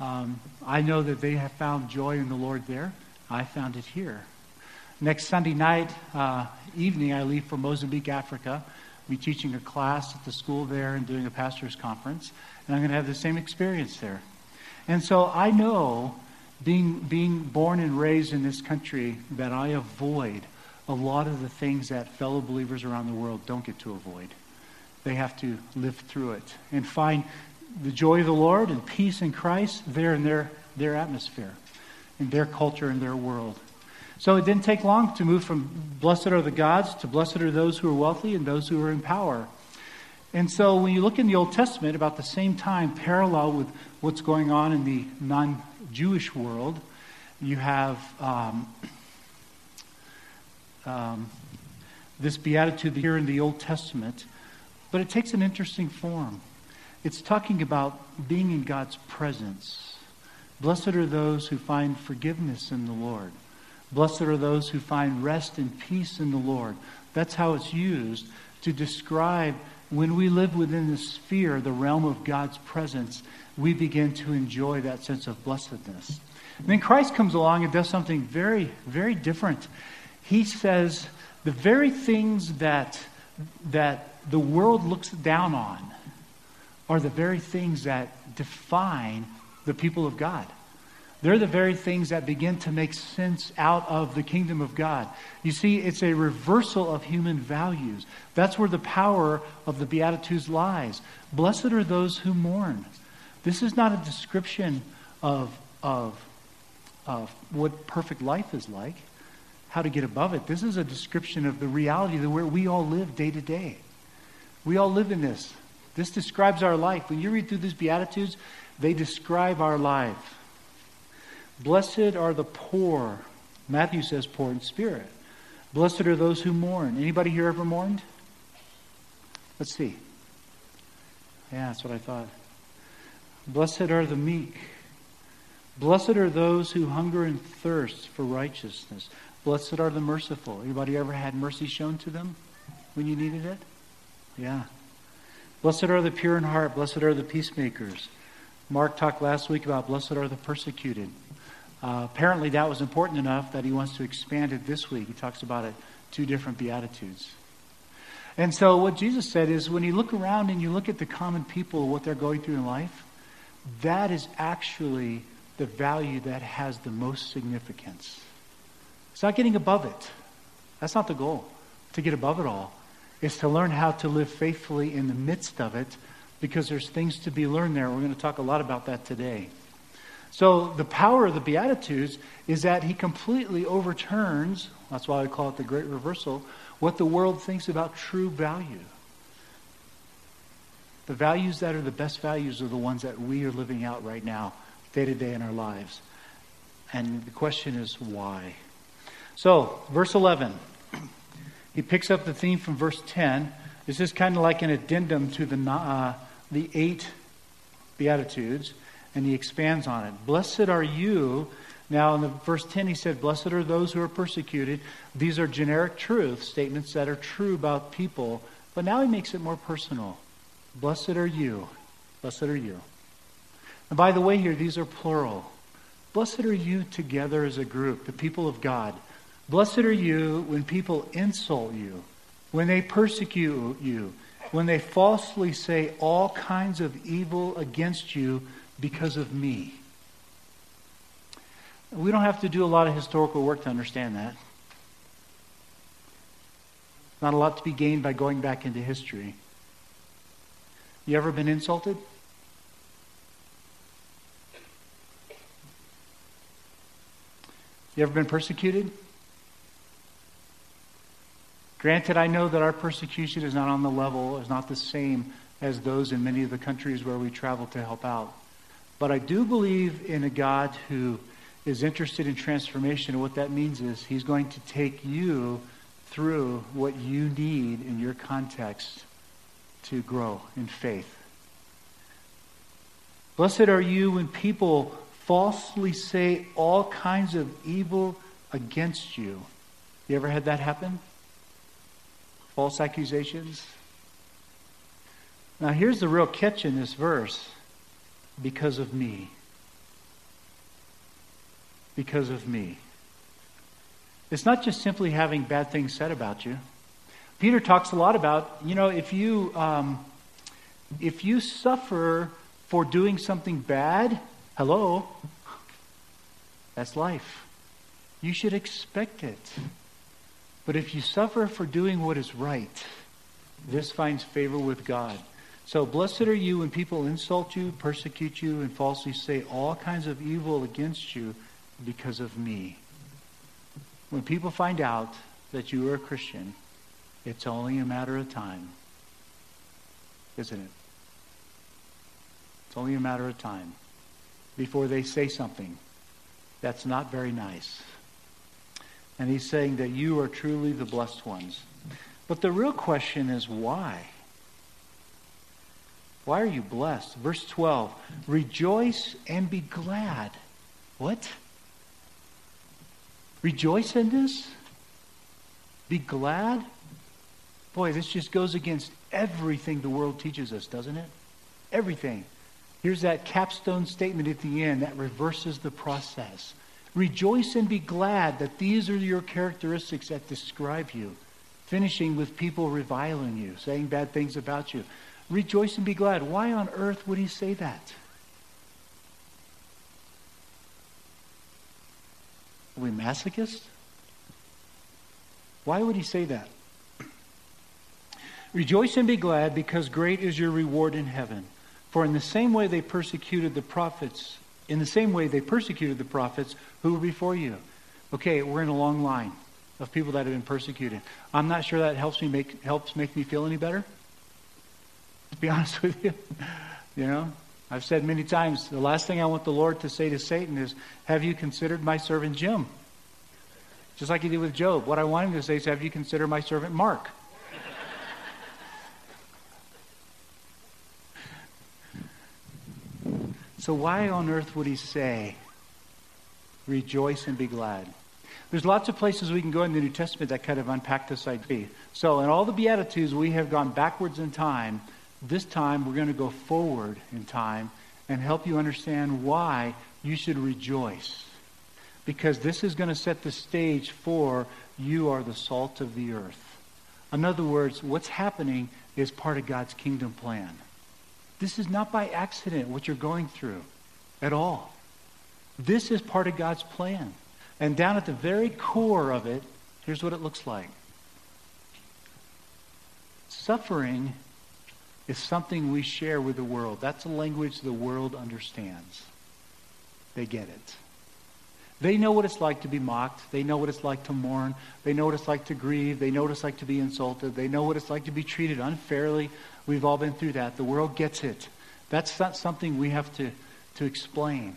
Um, I know that they have found joy in the Lord there. I found it here. Next Sunday night uh, evening, I leave for Mozambique, Africa. I'll be teaching a class at the school there and doing a pastor's conference, and I'm going to have the same experience there. And so I know, being, being born and raised in this country, that I avoid a lot of the things that fellow believers around the world don't get to avoid. They have to live through it and find the joy of the Lord and peace in Christ there in their, their atmosphere, in their culture, in their world. So it didn't take long to move from blessed are the gods to blessed are those who are wealthy and those who are in power. And so when you look in the Old Testament, about the same time, parallel with what's going on in the non Jewish world, you have um, um, this beatitude here in the Old Testament, but it takes an interesting form. It's talking about being in God's presence. Blessed are those who find forgiveness in the Lord. Blessed are those who find rest and peace in the Lord. That's how it's used to describe when we live within the sphere, the realm of God's presence, we begin to enjoy that sense of blessedness. And then Christ comes along and does something very, very different. He says the very things that, that the world looks down on are the very things that define the people of God. They're the very things that begin to make sense out of the kingdom of God. You see, it's a reversal of human values. That's where the power of the Beatitudes lies. Blessed are those who mourn. This is not a description of, of, of what perfect life is like, how to get above it. This is a description of the reality of where we all live day to day. We all live in this. This describes our life. When you read through these Beatitudes, they describe our life. Blessed are the poor. Matthew says poor in spirit. Blessed are those who mourn. Anybody here ever mourned? Let's see. Yeah, that's what I thought. Blessed are the meek. Blessed are those who hunger and thirst for righteousness. Blessed are the merciful. Anybody ever had mercy shown to them when you needed it? Yeah. Blessed are the pure in heart. Blessed are the peacemakers. Mark talked last week about blessed are the persecuted. Uh, apparently, that was important enough that he wants to expand it this week. He talks about it two different beatitudes. And so, what Jesus said is when you look around and you look at the common people, what they're going through in life, that is actually the value that has the most significance. It's not getting above it. That's not the goal, to get above it all is to learn how to live faithfully in the midst of it because there's things to be learned there. We're going to talk a lot about that today. So, the power of the Beatitudes is that he completely overturns, that's why I call it the great reversal, what the world thinks about true value. The values that are the best values are the ones that we are living out right now, day to day in our lives. And the question is why? So, verse 11. He picks up the theme from verse 10. This is kind of like an addendum to the, uh, the eight Beatitudes, and he expands on it. Blessed are you. Now, in the verse 10, he said, Blessed are those who are persecuted. These are generic truth statements that are true about people. But now he makes it more personal. Blessed are you. Blessed are you. And by the way, here, these are plural. Blessed are you together as a group, the people of God. Blessed are you when people insult you, when they persecute you, when they falsely say all kinds of evil against you because of me. We don't have to do a lot of historical work to understand that. Not a lot to be gained by going back into history. You ever been insulted? You ever been persecuted? Granted, I know that our persecution is not on the level, is not the same as those in many of the countries where we travel to help out. But I do believe in a God who is interested in transformation. And what that means is he's going to take you through what you need in your context to grow in faith. Blessed are you when people falsely say all kinds of evil against you. You ever had that happen? False accusations. Now, here's the real catch in this verse because of me. because of me. It's not just simply having bad things said about you. Peter talks a lot about, you know, if you, um, if you suffer for doing something bad, hello, that's life. You should expect it. But if you suffer for doing what is right, this finds favor with God. So blessed are you when people insult you, persecute you, and falsely say all kinds of evil against you because of me. When people find out that you are a Christian, it's only a matter of time. Isn't it? It's only a matter of time before they say something that's not very nice. And he's saying that you are truly the blessed ones. But the real question is why? Why are you blessed? Verse 12 Rejoice and be glad. What? Rejoice in this? Be glad? Boy, this just goes against everything the world teaches us, doesn't it? Everything. Here's that capstone statement at the end that reverses the process. Rejoice and be glad that these are your characteristics that describe you. Finishing with people reviling you, saying bad things about you. Rejoice and be glad. Why on earth would he say that? Are we masochists? Why would he say that? Rejoice and be glad because great is your reward in heaven. For in the same way they persecuted the prophets, in the same way they persecuted the prophets who were before you. Okay, we're in a long line of people that have been persecuted. I'm not sure that helps me make helps make me feel any better. To be honest with you. You know, I've said many times the last thing I want the Lord to say to Satan is, Have you considered my servant Jim? Just like he did with Job. What I want him to say is, Have you considered my servant Mark? So, why on earth would he say, Rejoice and be glad? There's lots of places we can go in the New Testament that kind of unpack this idea. So, in all the Beatitudes, we have gone backwards in time this time, we're going to go forward in time and help you understand why you should rejoice. Because this is going to set the stage for you are the salt of the earth. In other words, what's happening is part of God's kingdom plan. This is not by accident what you're going through at all. This is part of God's plan. And down at the very core of it, here's what it looks like suffering is something we share with the world. That's a language the world understands. They get it. They know what it's like to be mocked. They know what it's like to mourn. They know what it's like to grieve. They know what it's like to be insulted. They know what it's like to be treated unfairly. We've all been through that. The world gets it. That's not something we have to, to explain.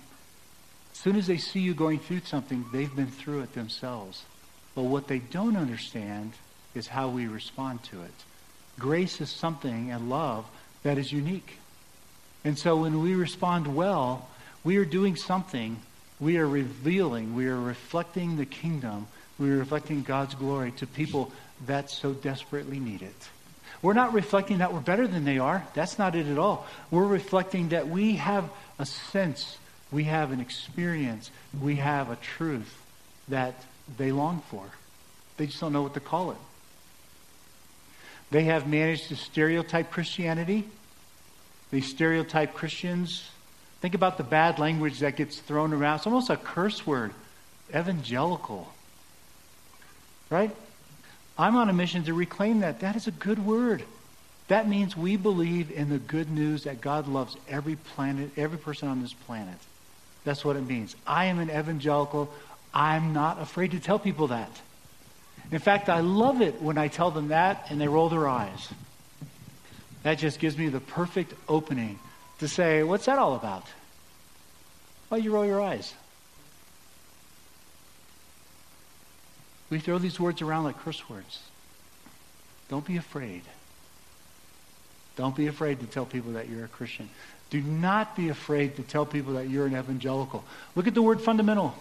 As soon as they see you going through something, they've been through it themselves. But what they don't understand is how we respond to it. Grace is something and love that is unique. And so when we respond well, we are doing something. We are revealing, we are reflecting the kingdom, we are reflecting God's glory to people that so desperately need it. We're not reflecting that we're better than they are. That's not it at all. We're reflecting that we have a sense, we have an experience, we have a truth that they long for. They just don't know what to call it. They have managed to stereotype Christianity. They stereotype Christians. Think about the bad language that gets thrown around. It's almost a curse word evangelical. Right? I'm on a mission to reclaim that. That is a good word. That means we believe in the good news that God loves every planet, every person on this planet. That's what it means. I am an evangelical. I'm not afraid to tell people that. In fact, I love it when I tell them that and they roll their eyes. That just gives me the perfect opening to say, What's that all about? Why you roll your eyes? We throw these words around like curse words. Don't be afraid. Don't be afraid to tell people that you're a Christian. Do not be afraid to tell people that you're an evangelical. Look at the word fundamental.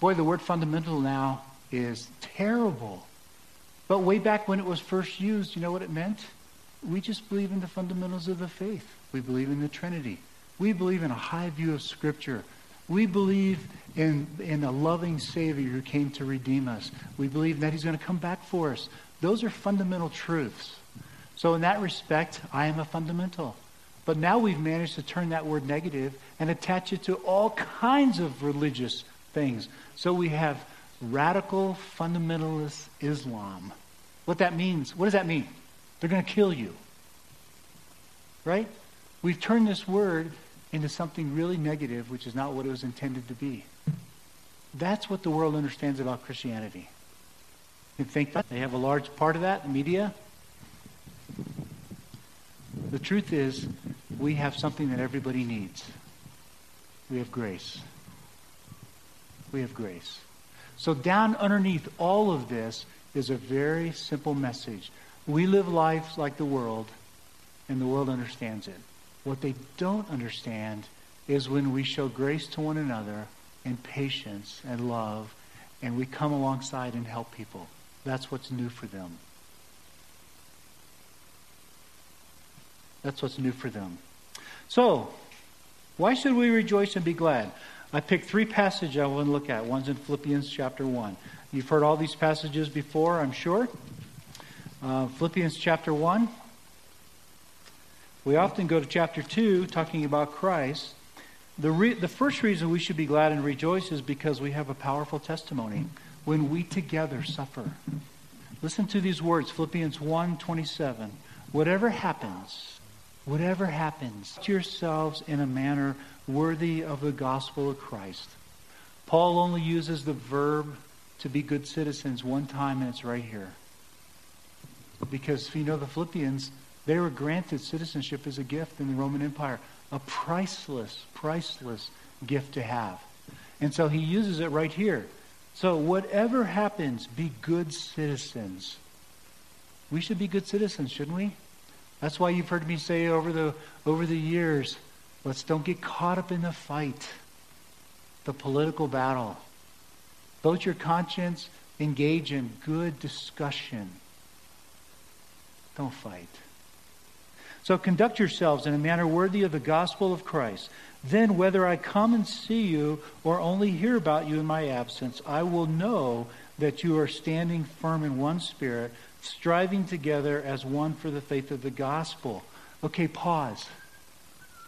Boy, the word fundamental now is terrible. But way back when it was first used, you know what it meant? We just believe in the fundamentals of the faith. We believe in the Trinity. We believe in a high view of Scripture We believe in, in a loving Savior who came to redeem us. We believe that He's going to come back for us. Those are fundamental truths. So, in that respect, I am a fundamental. But now we've managed to turn that word negative and attach it to all kinds of religious things. So we have radical fundamentalist Islam. What that means, what does that mean? They're going to kill you. Right? We've turned this word into something really negative, which is not what it was intended to be. That's what the world understands about Christianity. You think that they have a large part of that, the media? The truth is, we have something that everybody needs. We have grace. We have grace. So, down underneath all of this is a very simple message. We live lives like the world, and the world understands it. What they don't understand is when we show grace to one another and patience and love, and we come alongside and help people. That's what's new for them. That's what's new for them. So, why should we rejoice and be glad? I picked three passages I want to look at. One's in Philippians chapter 1. You've heard all these passages before, I'm sure. Uh, Philippians chapter 1. We often go to chapter 2 talking about Christ. The, re- the first reason we should be glad and rejoice is because we have a powerful testimony when we together suffer. Listen to these words Philippians 1 27. Whatever happens, whatever happens, to yourselves in a manner worthy of the gospel of Christ. Paul only uses the verb to be good citizens one time, and it's right here. Because, you know, the Philippians, they were granted citizenship as a gift in the Roman Empire a priceless, priceless gift to have. And so he uses it right here. So, whatever happens, be good citizens. We should be good citizens, shouldn't we? That's why you've heard me say over the, over the years let's don't get caught up in the fight, the political battle. Vote your conscience, engage in good discussion. Don't fight. So conduct yourselves in a manner worthy of the gospel of Christ. Then, whether I come and see you or only hear about you in my absence, I will know that you are standing firm in one spirit, striving together as one for the faith of the gospel. Okay, pause.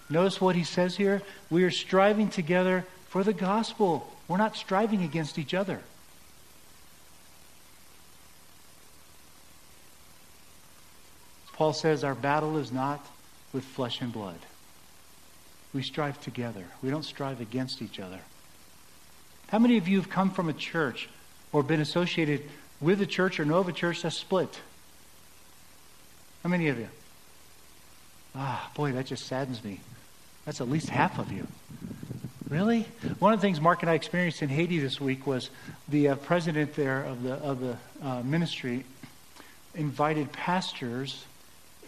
Notice what he says here. We are striving together for the gospel. We're not striving against each other. Paul says our battle is not with flesh and blood. We strive together. We don't strive against each other. How many of you have come from a church or been associated with a church or know of a church that's split? How many of you? Ah, boy, that just saddens me. That's at least half of you. Really? One of the things Mark and I experienced in Haiti this week was the uh, president there of the of the uh, ministry invited pastors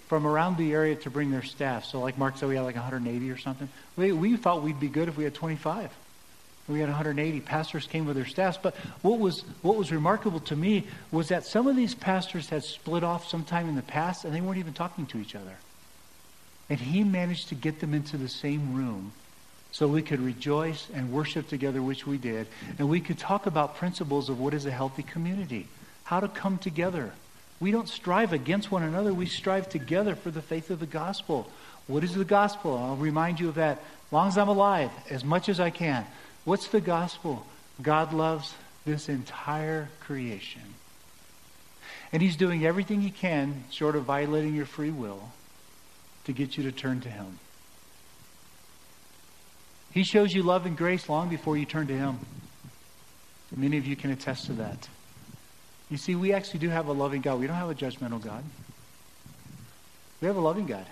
from around the area to bring their staff. So, like Mark said, we had like 180 or something. We, we thought we'd be good if we had 25. We had 180 pastors came with their staffs. But what was what was remarkable to me was that some of these pastors had split off sometime in the past, and they weren't even talking to each other. And he managed to get them into the same room so we could rejoice and worship together, which we did, and we could talk about principles of what is a healthy community, how to come together, we don't strive against one another. We strive together for the faith of the gospel. What is the gospel? I'll remind you of that as long as I'm alive, as much as I can. What's the gospel? God loves this entire creation. And He's doing everything He can, short of violating your free will, to get you to turn to Him. He shows you love and grace long before you turn to Him. Many of you can attest to that. You see, we actually do have a loving God. We don't have a judgmental God. We have a loving God.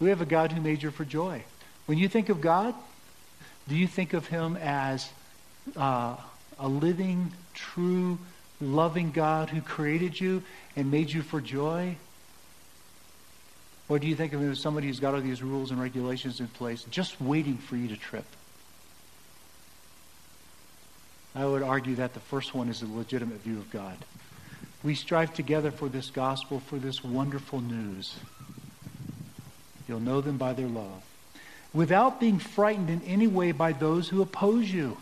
We have a God who made you for joy. When you think of God, do you think of him as uh, a living, true, loving God who created you and made you for joy? Or do you think of him as somebody who's got all these rules and regulations in place just waiting for you to trip? I would argue that the first one is a legitimate view of God. We strive together for this gospel, for this wonderful news. You'll know them by their love. without being frightened in any way by those who oppose you.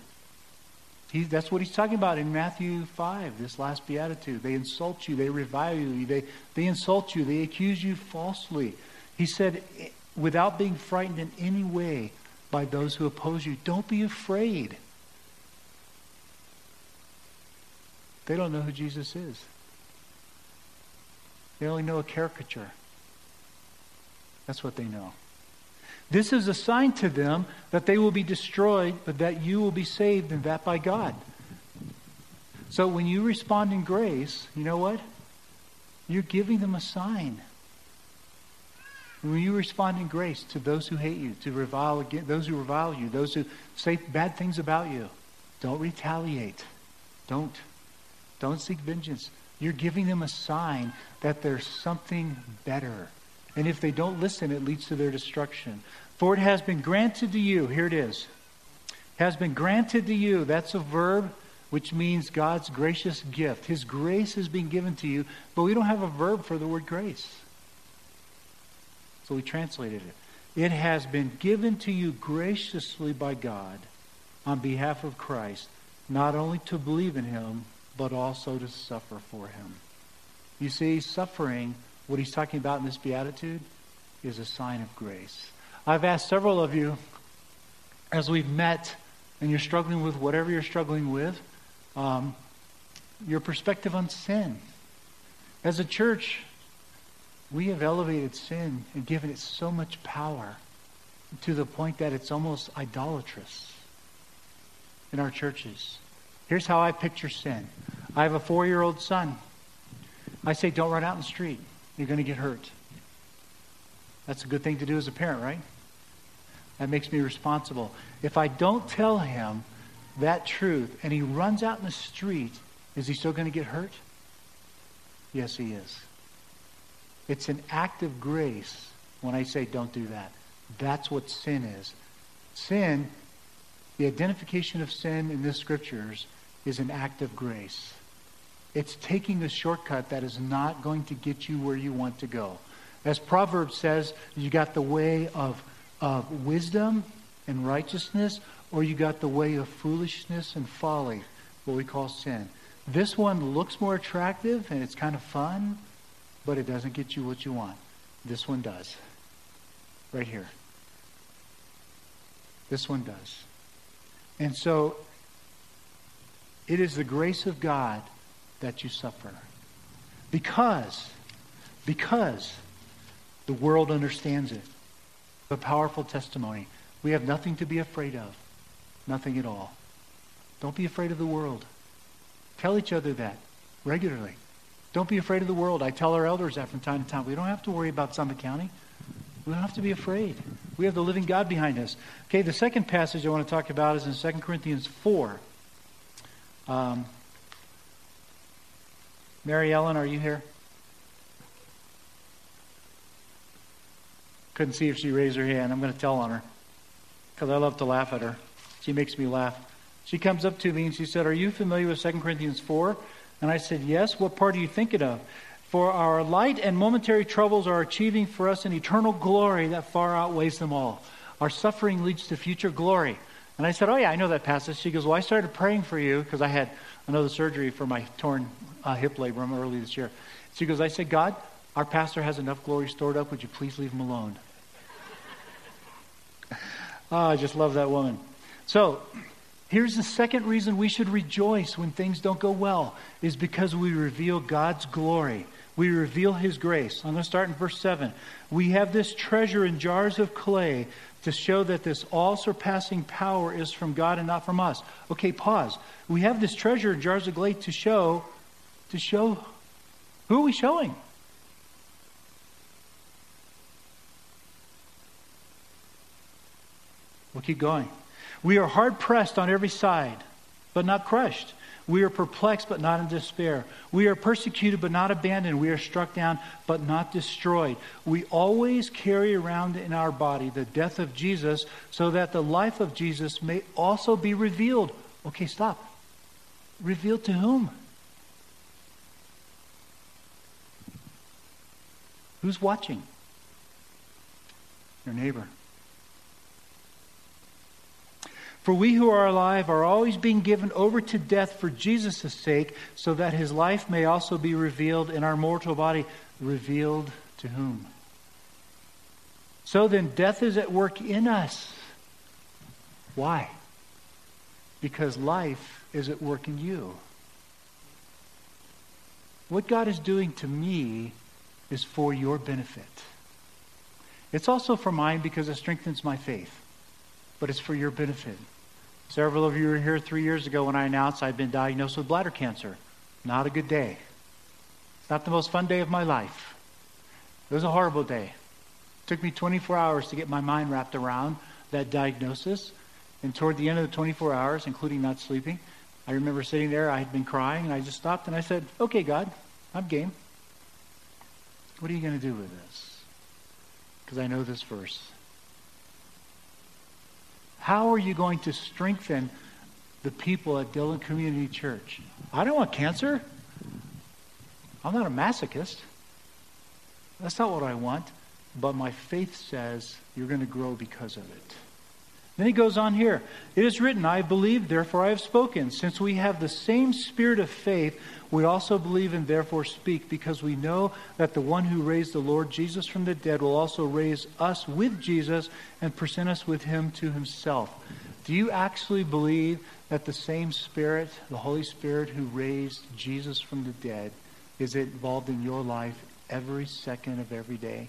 He, that's what he's talking about in Matthew 5, this last beatitude. They insult you, they revile you, they, they insult you, they accuse you falsely. He said, eh, without being frightened in any way by those who oppose you, don't be afraid. They don't know who Jesus is. They only know a caricature. That's what they know. This is a sign to them that they will be destroyed, but that you will be saved, and that by God. So when you respond in grace, you know what? You're giving them a sign. When you respond in grace to those who hate you, to revile those who revile you, those who say bad things about you, don't retaliate. Don't. Don't seek vengeance. You're giving them a sign that there's something better. And if they don't listen, it leads to their destruction. For it has been granted to you, here it is, has been granted to you. That's a verb which means God's gracious gift. His grace is being given to you, but we don't have a verb for the word grace. So we translated it. It has been given to you graciously by God on behalf of Christ, not only to believe in him, but also to suffer for him. You see, suffering, what he's talking about in this beatitude, is a sign of grace. I've asked several of you, as we've met, and you're struggling with whatever you're struggling with, um, your perspective on sin. As a church, we have elevated sin and given it so much power to the point that it's almost idolatrous in our churches. Here's how I picture sin I have a four year old son. I say, don't run out in the street. You're going to get hurt. That's a good thing to do as a parent, right? That makes me responsible. If I don't tell him that truth and he runs out in the street, is he still going to get hurt? Yes, he is. It's an act of grace when I say don't do that. That's what sin is. Sin, the identification of sin in the scriptures, is an act of grace. It's taking a shortcut that is not going to get you where you want to go. As Proverbs says, you got the way of, of wisdom and righteousness, or you got the way of foolishness and folly, what we call sin. This one looks more attractive and it's kind of fun, but it doesn't get you what you want. This one does. Right here. This one does. And so it is the grace of God that you suffer. Because, because the world understands it. A powerful testimony. We have nothing to be afraid of. Nothing at all. Don't be afraid of the world. Tell each other that regularly. Don't be afraid of the world. I tell our elders that from time to time. We don't have to worry about Summit County. We don't have to be afraid. We have the living God behind us. Okay, the second passage I want to talk about is in 2 Corinthians 4. Um, Mary Ellen, are you here? Couldn't see if she raised her hand. I'm going to tell on her because I love to laugh at her. She makes me laugh. She comes up to me and she said, Are you familiar with 2 Corinthians 4? And I said, Yes. What part are you thinking of? For our light and momentary troubles are achieving for us an eternal glory that far outweighs them all. Our suffering leads to future glory. And I said, Oh, yeah, I know that passage. She goes, Well, I started praying for you because I had another surgery for my torn uh, hip labrum early this year. She goes, I said, God, our pastor has enough glory stored up. Would you please leave him alone? oh, I just love that woman. So, here's the second reason we should rejoice when things don't go well is because we reveal God's glory. We reveal his grace. I'm going to start in verse 7. We have this treasure in jars of clay to show that this all surpassing power is from God and not from us. Okay, pause. We have this treasure in jars of clay to show, to show, who are we showing? We'll keep going. We are hard pressed on every side, but not crushed. We are perplexed, but not in despair. We are persecuted, but not abandoned. We are struck down, but not destroyed. We always carry around in our body the death of Jesus, so that the life of Jesus may also be revealed. Okay, stop. Revealed to whom? Who's watching? Your neighbor. For we who are alive are always being given over to death for Jesus' sake, so that his life may also be revealed in our mortal body. Revealed to whom? So then, death is at work in us. Why? Because life is at work in you. What God is doing to me is for your benefit. It's also for mine because it strengthens my faith, but it's for your benefit. Several of you were here three years ago when I announced I'd been diagnosed with bladder cancer. Not a good day. Not the most fun day of my life. It was a horrible day. It took me 24 hours to get my mind wrapped around that diagnosis. And toward the end of the 24 hours, including not sleeping, I remember sitting there, I had been crying, and I just stopped and I said, Okay, God, I'm game. What are you going to do with this? Because I know this verse. How are you going to strengthen the people at Dillon Community Church? I don't want cancer. I'm not a masochist. That's not what I want. But my faith says you're going to grow because of it. Then he goes on here. It is written, I believe, therefore I have spoken. Since we have the same spirit of faith, we also believe and therefore speak, because we know that the one who raised the Lord Jesus from the dead will also raise us with Jesus and present us with him to himself. Do you actually believe that the same Spirit, the Holy Spirit who raised Jesus from the dead, is involved in your life every second of every day?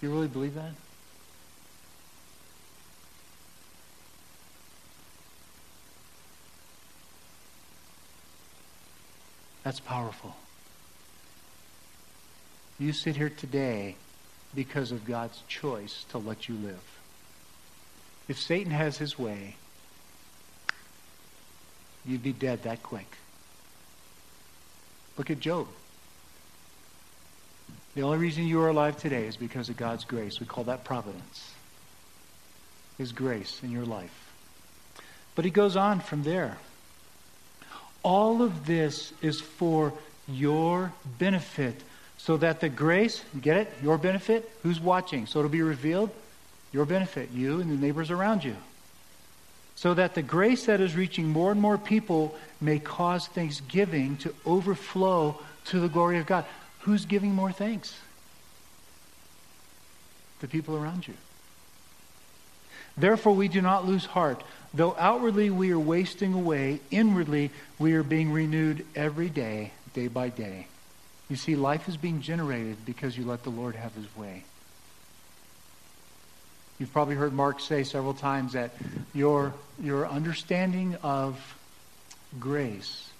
Do you really believe that? That's powerful. You sit here today because of God's choice to let you live. If Satan has his way, you'd be dead that quick. Look at Job. The only reason you are alive today is because of God's grace. We call that providence. His grace in your life. But he goes on from there. All of this is for your benefit. So that the grace, get it? Your benefit? Who's watching? So it'll be revealed? Your benefit, you and the neighbors around you. So that the grace that is reaching more and more people may cause thanksgiving to overflow to the glory of God. Who's giving more thanks? The people around you. Therefore, we do not lose heart. Though outwardly we are wasting away, inwardly we are being renewed every day, day by day. You see, life is being generated because you let the Lord have his way. You've probably heard Mark say several times that your, your understanding of grace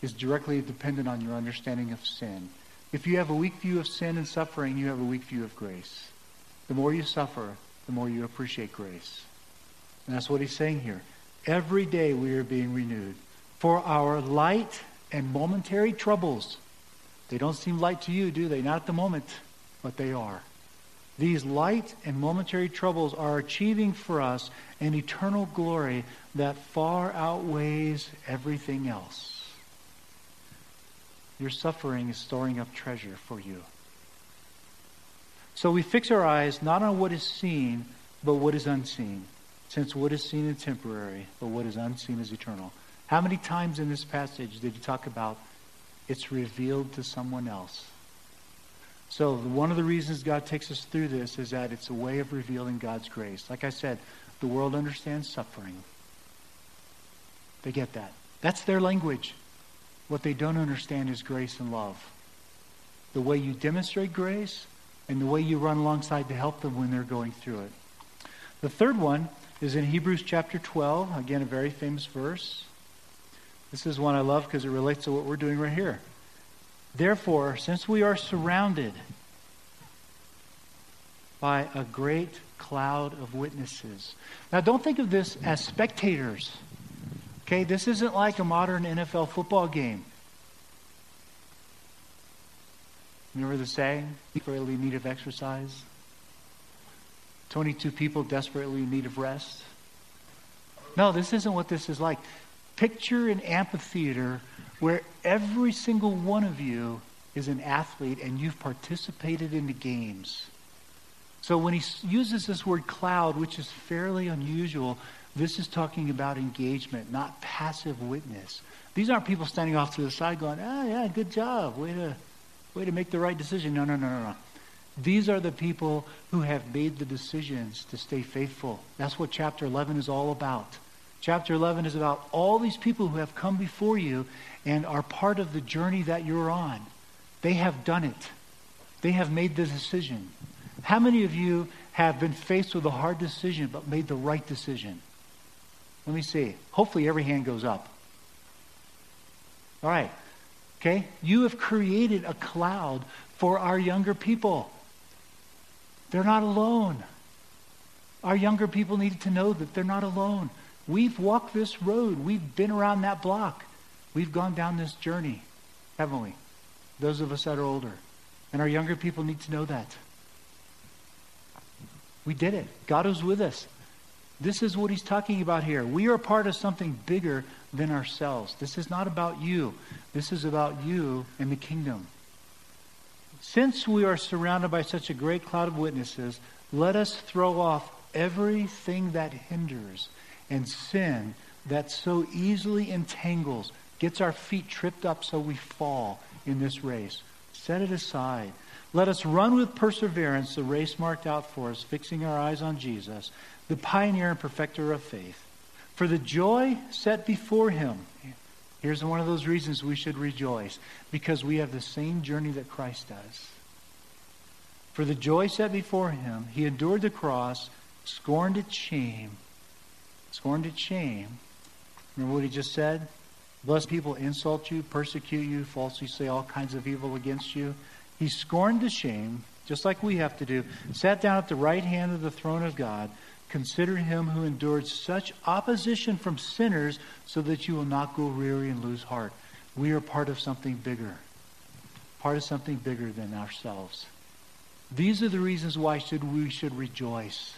is directly dependent on your understanding of sin. If you have a weak view of sin and suffering, you have a weak view of grace. The more you suffer, the more you appreciate grace. And that's what he's saying here. Every day we are being renewed. For our light and momentary troubles, they don't seem light to you, do they? Not at the moment, but they are. These light and momentary troubles are achieving for us an eternal glory that far outweighs everything else. Your suffering is storing up treasure for you. So we fix our eyes not on what is seen, but what is unseen since what is seen is temporary, but what is unseen is eternal. How many times in this passage did you talk about it's revealed to someone else? So, one of the reasons God takes us through this is that it's a way of revealing God's grace. Like I said, the world understands suffering. They get that. That's their language. What they don't understand is grace and love. The way you demonstrate grace and the way you run alongside to help them when they're going through it. The third one is in Hebrews chapter 12. Again, a very famous verse. This is one I love because it relates to what we're doing right here. Therefore, since we are surrounded by a great cloud of witnesses. Now, don't think of this as spectators. Okay, this isn't like a modern NFL football game. Remember the saying? Desperately in need of exercise. 22 people desperately in need of rest. No, this isn't what this is like. Picture an amphitheater where every single one of you is an athlete and you've participated in the games. So when he uses this word cloud, which is fairly unusual, This is talking about engagement, not passive witness. These aren't people standing off to the side going, ah, yeah, good job. Way to, way to make the right decision. No, no, no, no, no. These are the people who have made the decisions to stay faithful. That's what chapter 11 is all about. Chapter 11 is about all these people who have come before you and are part of the journey that you're on. They have done it. They have made the decision. How many of you have been faced with a hard decision but made the right decision? Let me see. Hopefully, every hand goes up. All right. Okay? You have created a cloud for our younger people. They're not alone. Our younger people need to know that they're not alone. We've walked this road. We've been around that block. We've gone down this journey, haven't we? Those of us that are older. And our younger people need to know that. We did it. God was with us. This is what he's talking about here. We are part of something bigger than ourselves. This is not about you. This is about you and the kingdom. Since we are surrounded by such a great cloud of witnesses, let us throw off everything that hinders and sin that so easily entangles, gets our feet tripped up so we fall in this race. Set it aside. Let us run with perseverance the race marked out for us, fixing our eyes on Jesus, the pioneer and perfecter of faith. For the joy set before him, here's one of those reasons we should rejoice, because we have the same journey that Christ does. For the joy set before him, he endured the cross, scorned its shame, scorned its shame. Remember what he just said? Blessed people insult you, persecute you, falsely say all kinds of evil against you. He scorned the shame, just like we have to do, sat down at the right hand of the throne of God. Consider him who endured such opposition from sinners so that you will not grow weary and lose heart. We are part of something bigger, part of something bigger than ourselves. These are the reasons why should we should rejoice.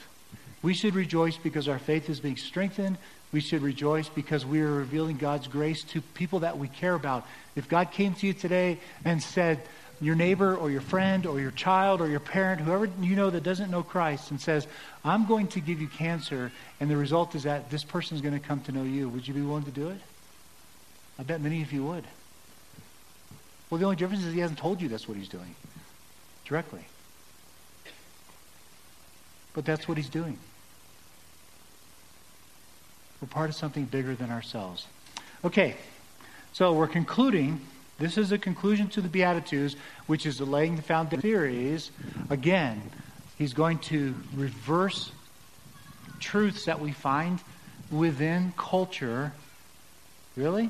We should rejoice because our faith is being strengthened. We should rejoice because we are revealing God's grace to people that we care about. If God came to you today and said, your neighbor or your friend or your child or your parent, whoever you know that doesn't know Christ, and says, I'm going to give you cancer, and the result is that this person is going to come to know you, would you be willing to do it? I bet many of you would. Well, the only difference is he hasn't told you that's what he's doing directly. But that's what he's doing. We're part of something bigger than ourselves. Okay, so we're concluding. This is a conclusion to the Beatitudes, which is laying the foundation theories. Again, he's going to reverse truths that we find within culture. Really?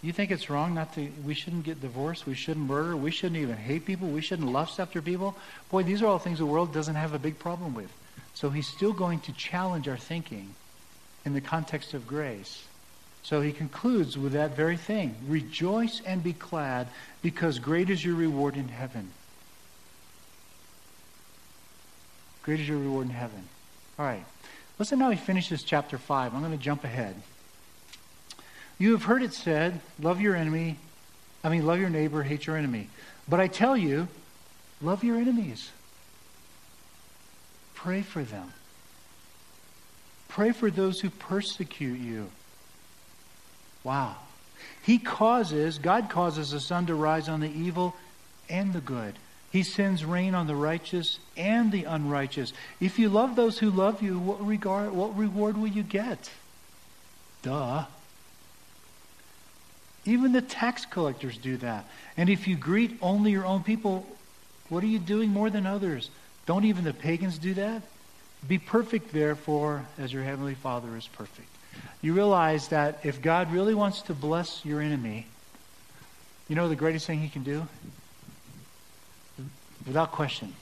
You think it's wrong not to, we shouldn't get divorced, we shouldn't murder, we shouldn't even hate people, we shouldn't lust after people? Boy, these are all things the world doesn't have a big problem with. So he's still going to challenge our thinking in the context of grace. So he concludes with that very thing Rejoice and be glad, because great is your reward in heaven. Great is your reward in heaven. All right. Listen how he finishes chapter 5. I'm going to jump ahead. You have heard it said, love your enemy. I mean, love your neighbor, hate your enemy. But I tell you, love your enemies. Pray for them. Pray for those who persecute you. Wow. He causes, God causes the sun to rise on the evil and the good. He sends rain on the righteous and the unrighteous. If you love those who love you, what regard what reward will you get? Duh. Even the tax collectors do that. And if you greet only your own people, what are you doing more than others? Don't even the pagans do that? Be perfect, therefore, as your heavenly Father is perfect. You realize that if God really wants to bless your enemy, you know the greatest thing he can do? Without question,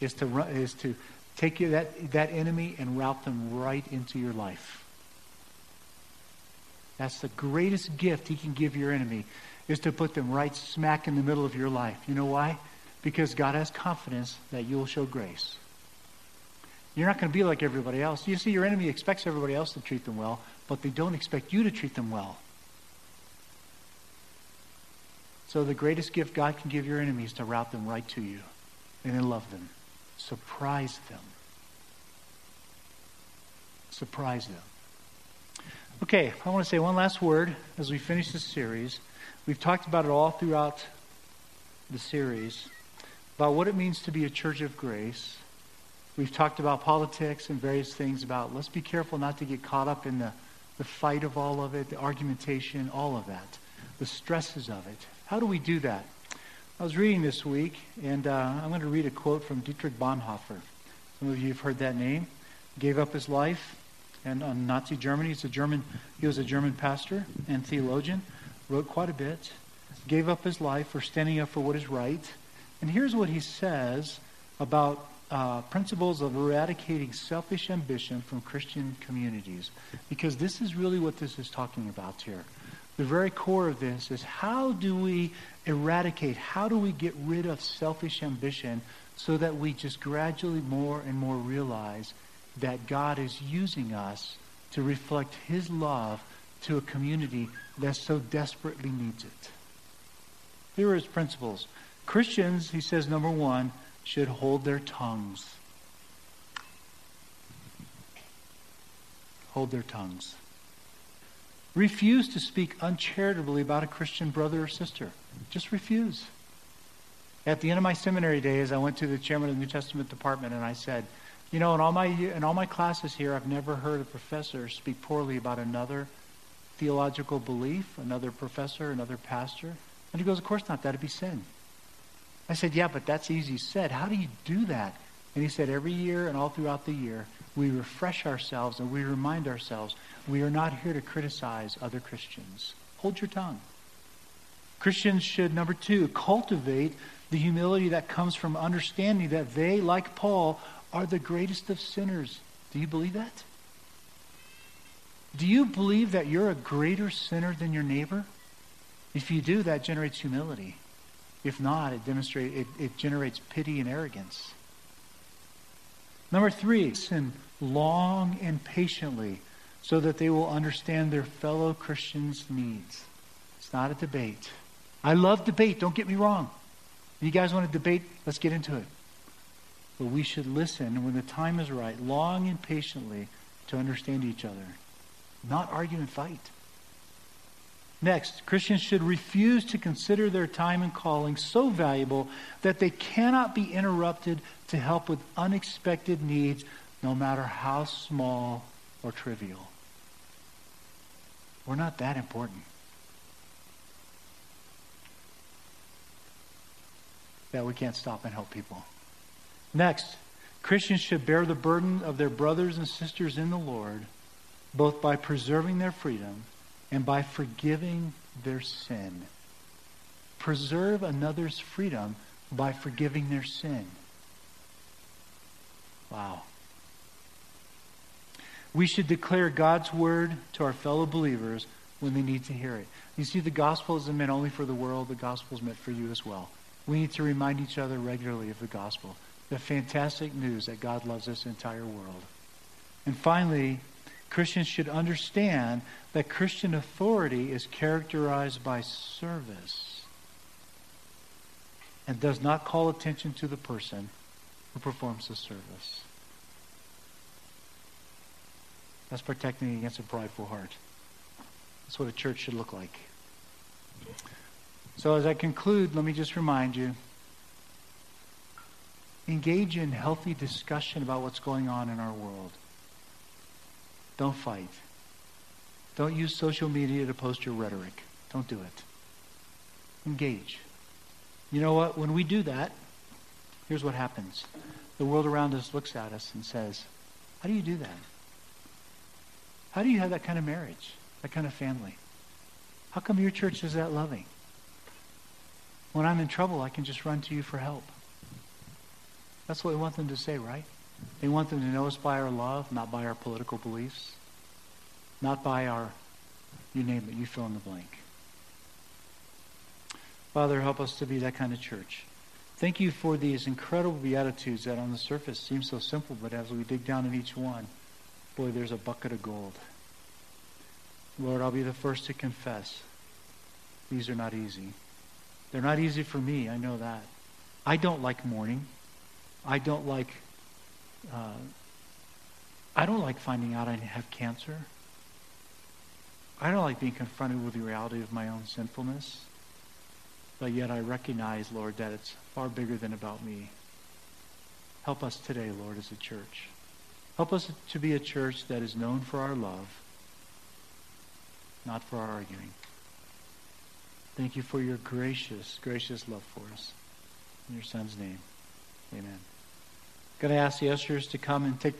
is to, run, is to take you, that, that enemy and route them right into your life. That's the greatest gift he can give your enemy, is to put them right smack in the middle of your life. You know why? Because God has confidence that you'll show grace. You're not going to be like everybody else. You see, your enemy expects everybody else to treat them well, but they don't expect you to treat them well. So the greatest gift God can give your enemy is to route them right to you and then love them. Surprise them. surprise them. Okay, I want to say one last word as we finish this series. We've talked about it all throughout the series about what it means to be a church of grace. We've talked about politics and various things about let's be careful not to get caught up in the, the fight of all of it, the argumentation, all of that, the stresses of it. How do we do that? I was reading this week, and uh, I'm going to read a quote from Dietrich Bonhoeffer. Some of you have heard that name. Gave up his life and on Nazi Germany. He's a German. He was a German pastor and theologian. Wrote quite a bit. Gave up his life for standing up for what is right. And here's what he says about uh, principles of eradicating selfish ambition from Christian communities, because this is really what this is talking about here. The very core of this is how do we eradicate, how do we get rid of selfish ambition so that we just gradually more and more realize that God is using us to reflect his love to a community that so desperately needs it. Here are his principles. Christians, he says, number one, should hold their tongues. Hold their tongues. Refuse to speak uncharitably about a Christian brother or sister. Just refuse. At the end of my seminary days, I went to the chairman of the New Testament department and I said, you know, in all my in all my classes here, I've never heard a professor speak poorly about another theological belief, another professor, another pastor. And he goes, Of course not, that'd be sin. I said, Yeah, but that's easy said. How do you do that? And he said, Every year and all throughout the year, we refresh ourselves and we remind ourselves we are not here to criticize other Christians. Hold your tongue. Christians should, number two, cultivate the humility that comes from understanding that they, like Paul, are the greatest of sinners. Do you believe that? Do you believe that you're a greater sinner than your neighbor? If you do, that generates humility. If not, it, demonstrate, it, it generates pity and arrogance. Number three, listen long and patiently so that they will understand their fellow Christians' needs. It's not a debate. I love debate, don't get me wrong. You guys want to debate? Let's get into it. But we should listen when the time is right, long and patiently, to understand each other, not argue and fight. Next, Christians should refuse to consider their time and calling so valuable that they cannot be interrupted to help with unexpected needs, no matter how small or trivial. We're not that important. That we can't stop and help people. Next, Christians should bear the burden of their brothers and sisters in the Lord, both by preserving their freedom and by forgiving their sin. Preserve another's freedom by forgiving their sin. Wow. We should declare God's word to our fellow believers when they need to hear it. You see, the gospel isn't meant only for the world, the gospel is meant for you as well. We need to remind each other regularly of the gospel the fantastic news that God loves this entire world. And finally, Christians should understand that Christian authority is characterized by service and does not call attention to the person who performs the service. That's protecting against a prideful heart. That's what a church should look like. So, as I conclude, let me just remind you Engage in healthy discussion about what's going on in our world. Don't fight. Don't use social media to post your rhetoric. Don't do it. Engage. You know what? When we do that, here's what happens. The world around us looks at us and says, How do you do that? How do you have that kind of marriage, that kind of family? How come your church is that loving? When I'm in trouble, I can just run to you for help. That's what we want them to say, right? They want them to know us by our love, not by our political beliefs, not by our, you name it, you fill in the blank. Father, help us to be that kind of church. Thank you for these incredible beatitudes that on the surface seem so simple, but as we dig down in each one, boy, there's a bucket of gold. Lord, I'll be the first to confess these are not easy. They're not easy for me, I know that. I don't like mourning. I don't like, uh, I don't like finding out I have cancer. I don't like being confronted with the reality of my own sinfulness. But yet I recognize, Lord, that it's far bigger than about me. Help us today, Lord, as a church. Help us to be a church that is known for our love, not for our arguing. Thank you for your gracious, gracious love for us. In your son's name, amen. Going to ask the ushers to come and take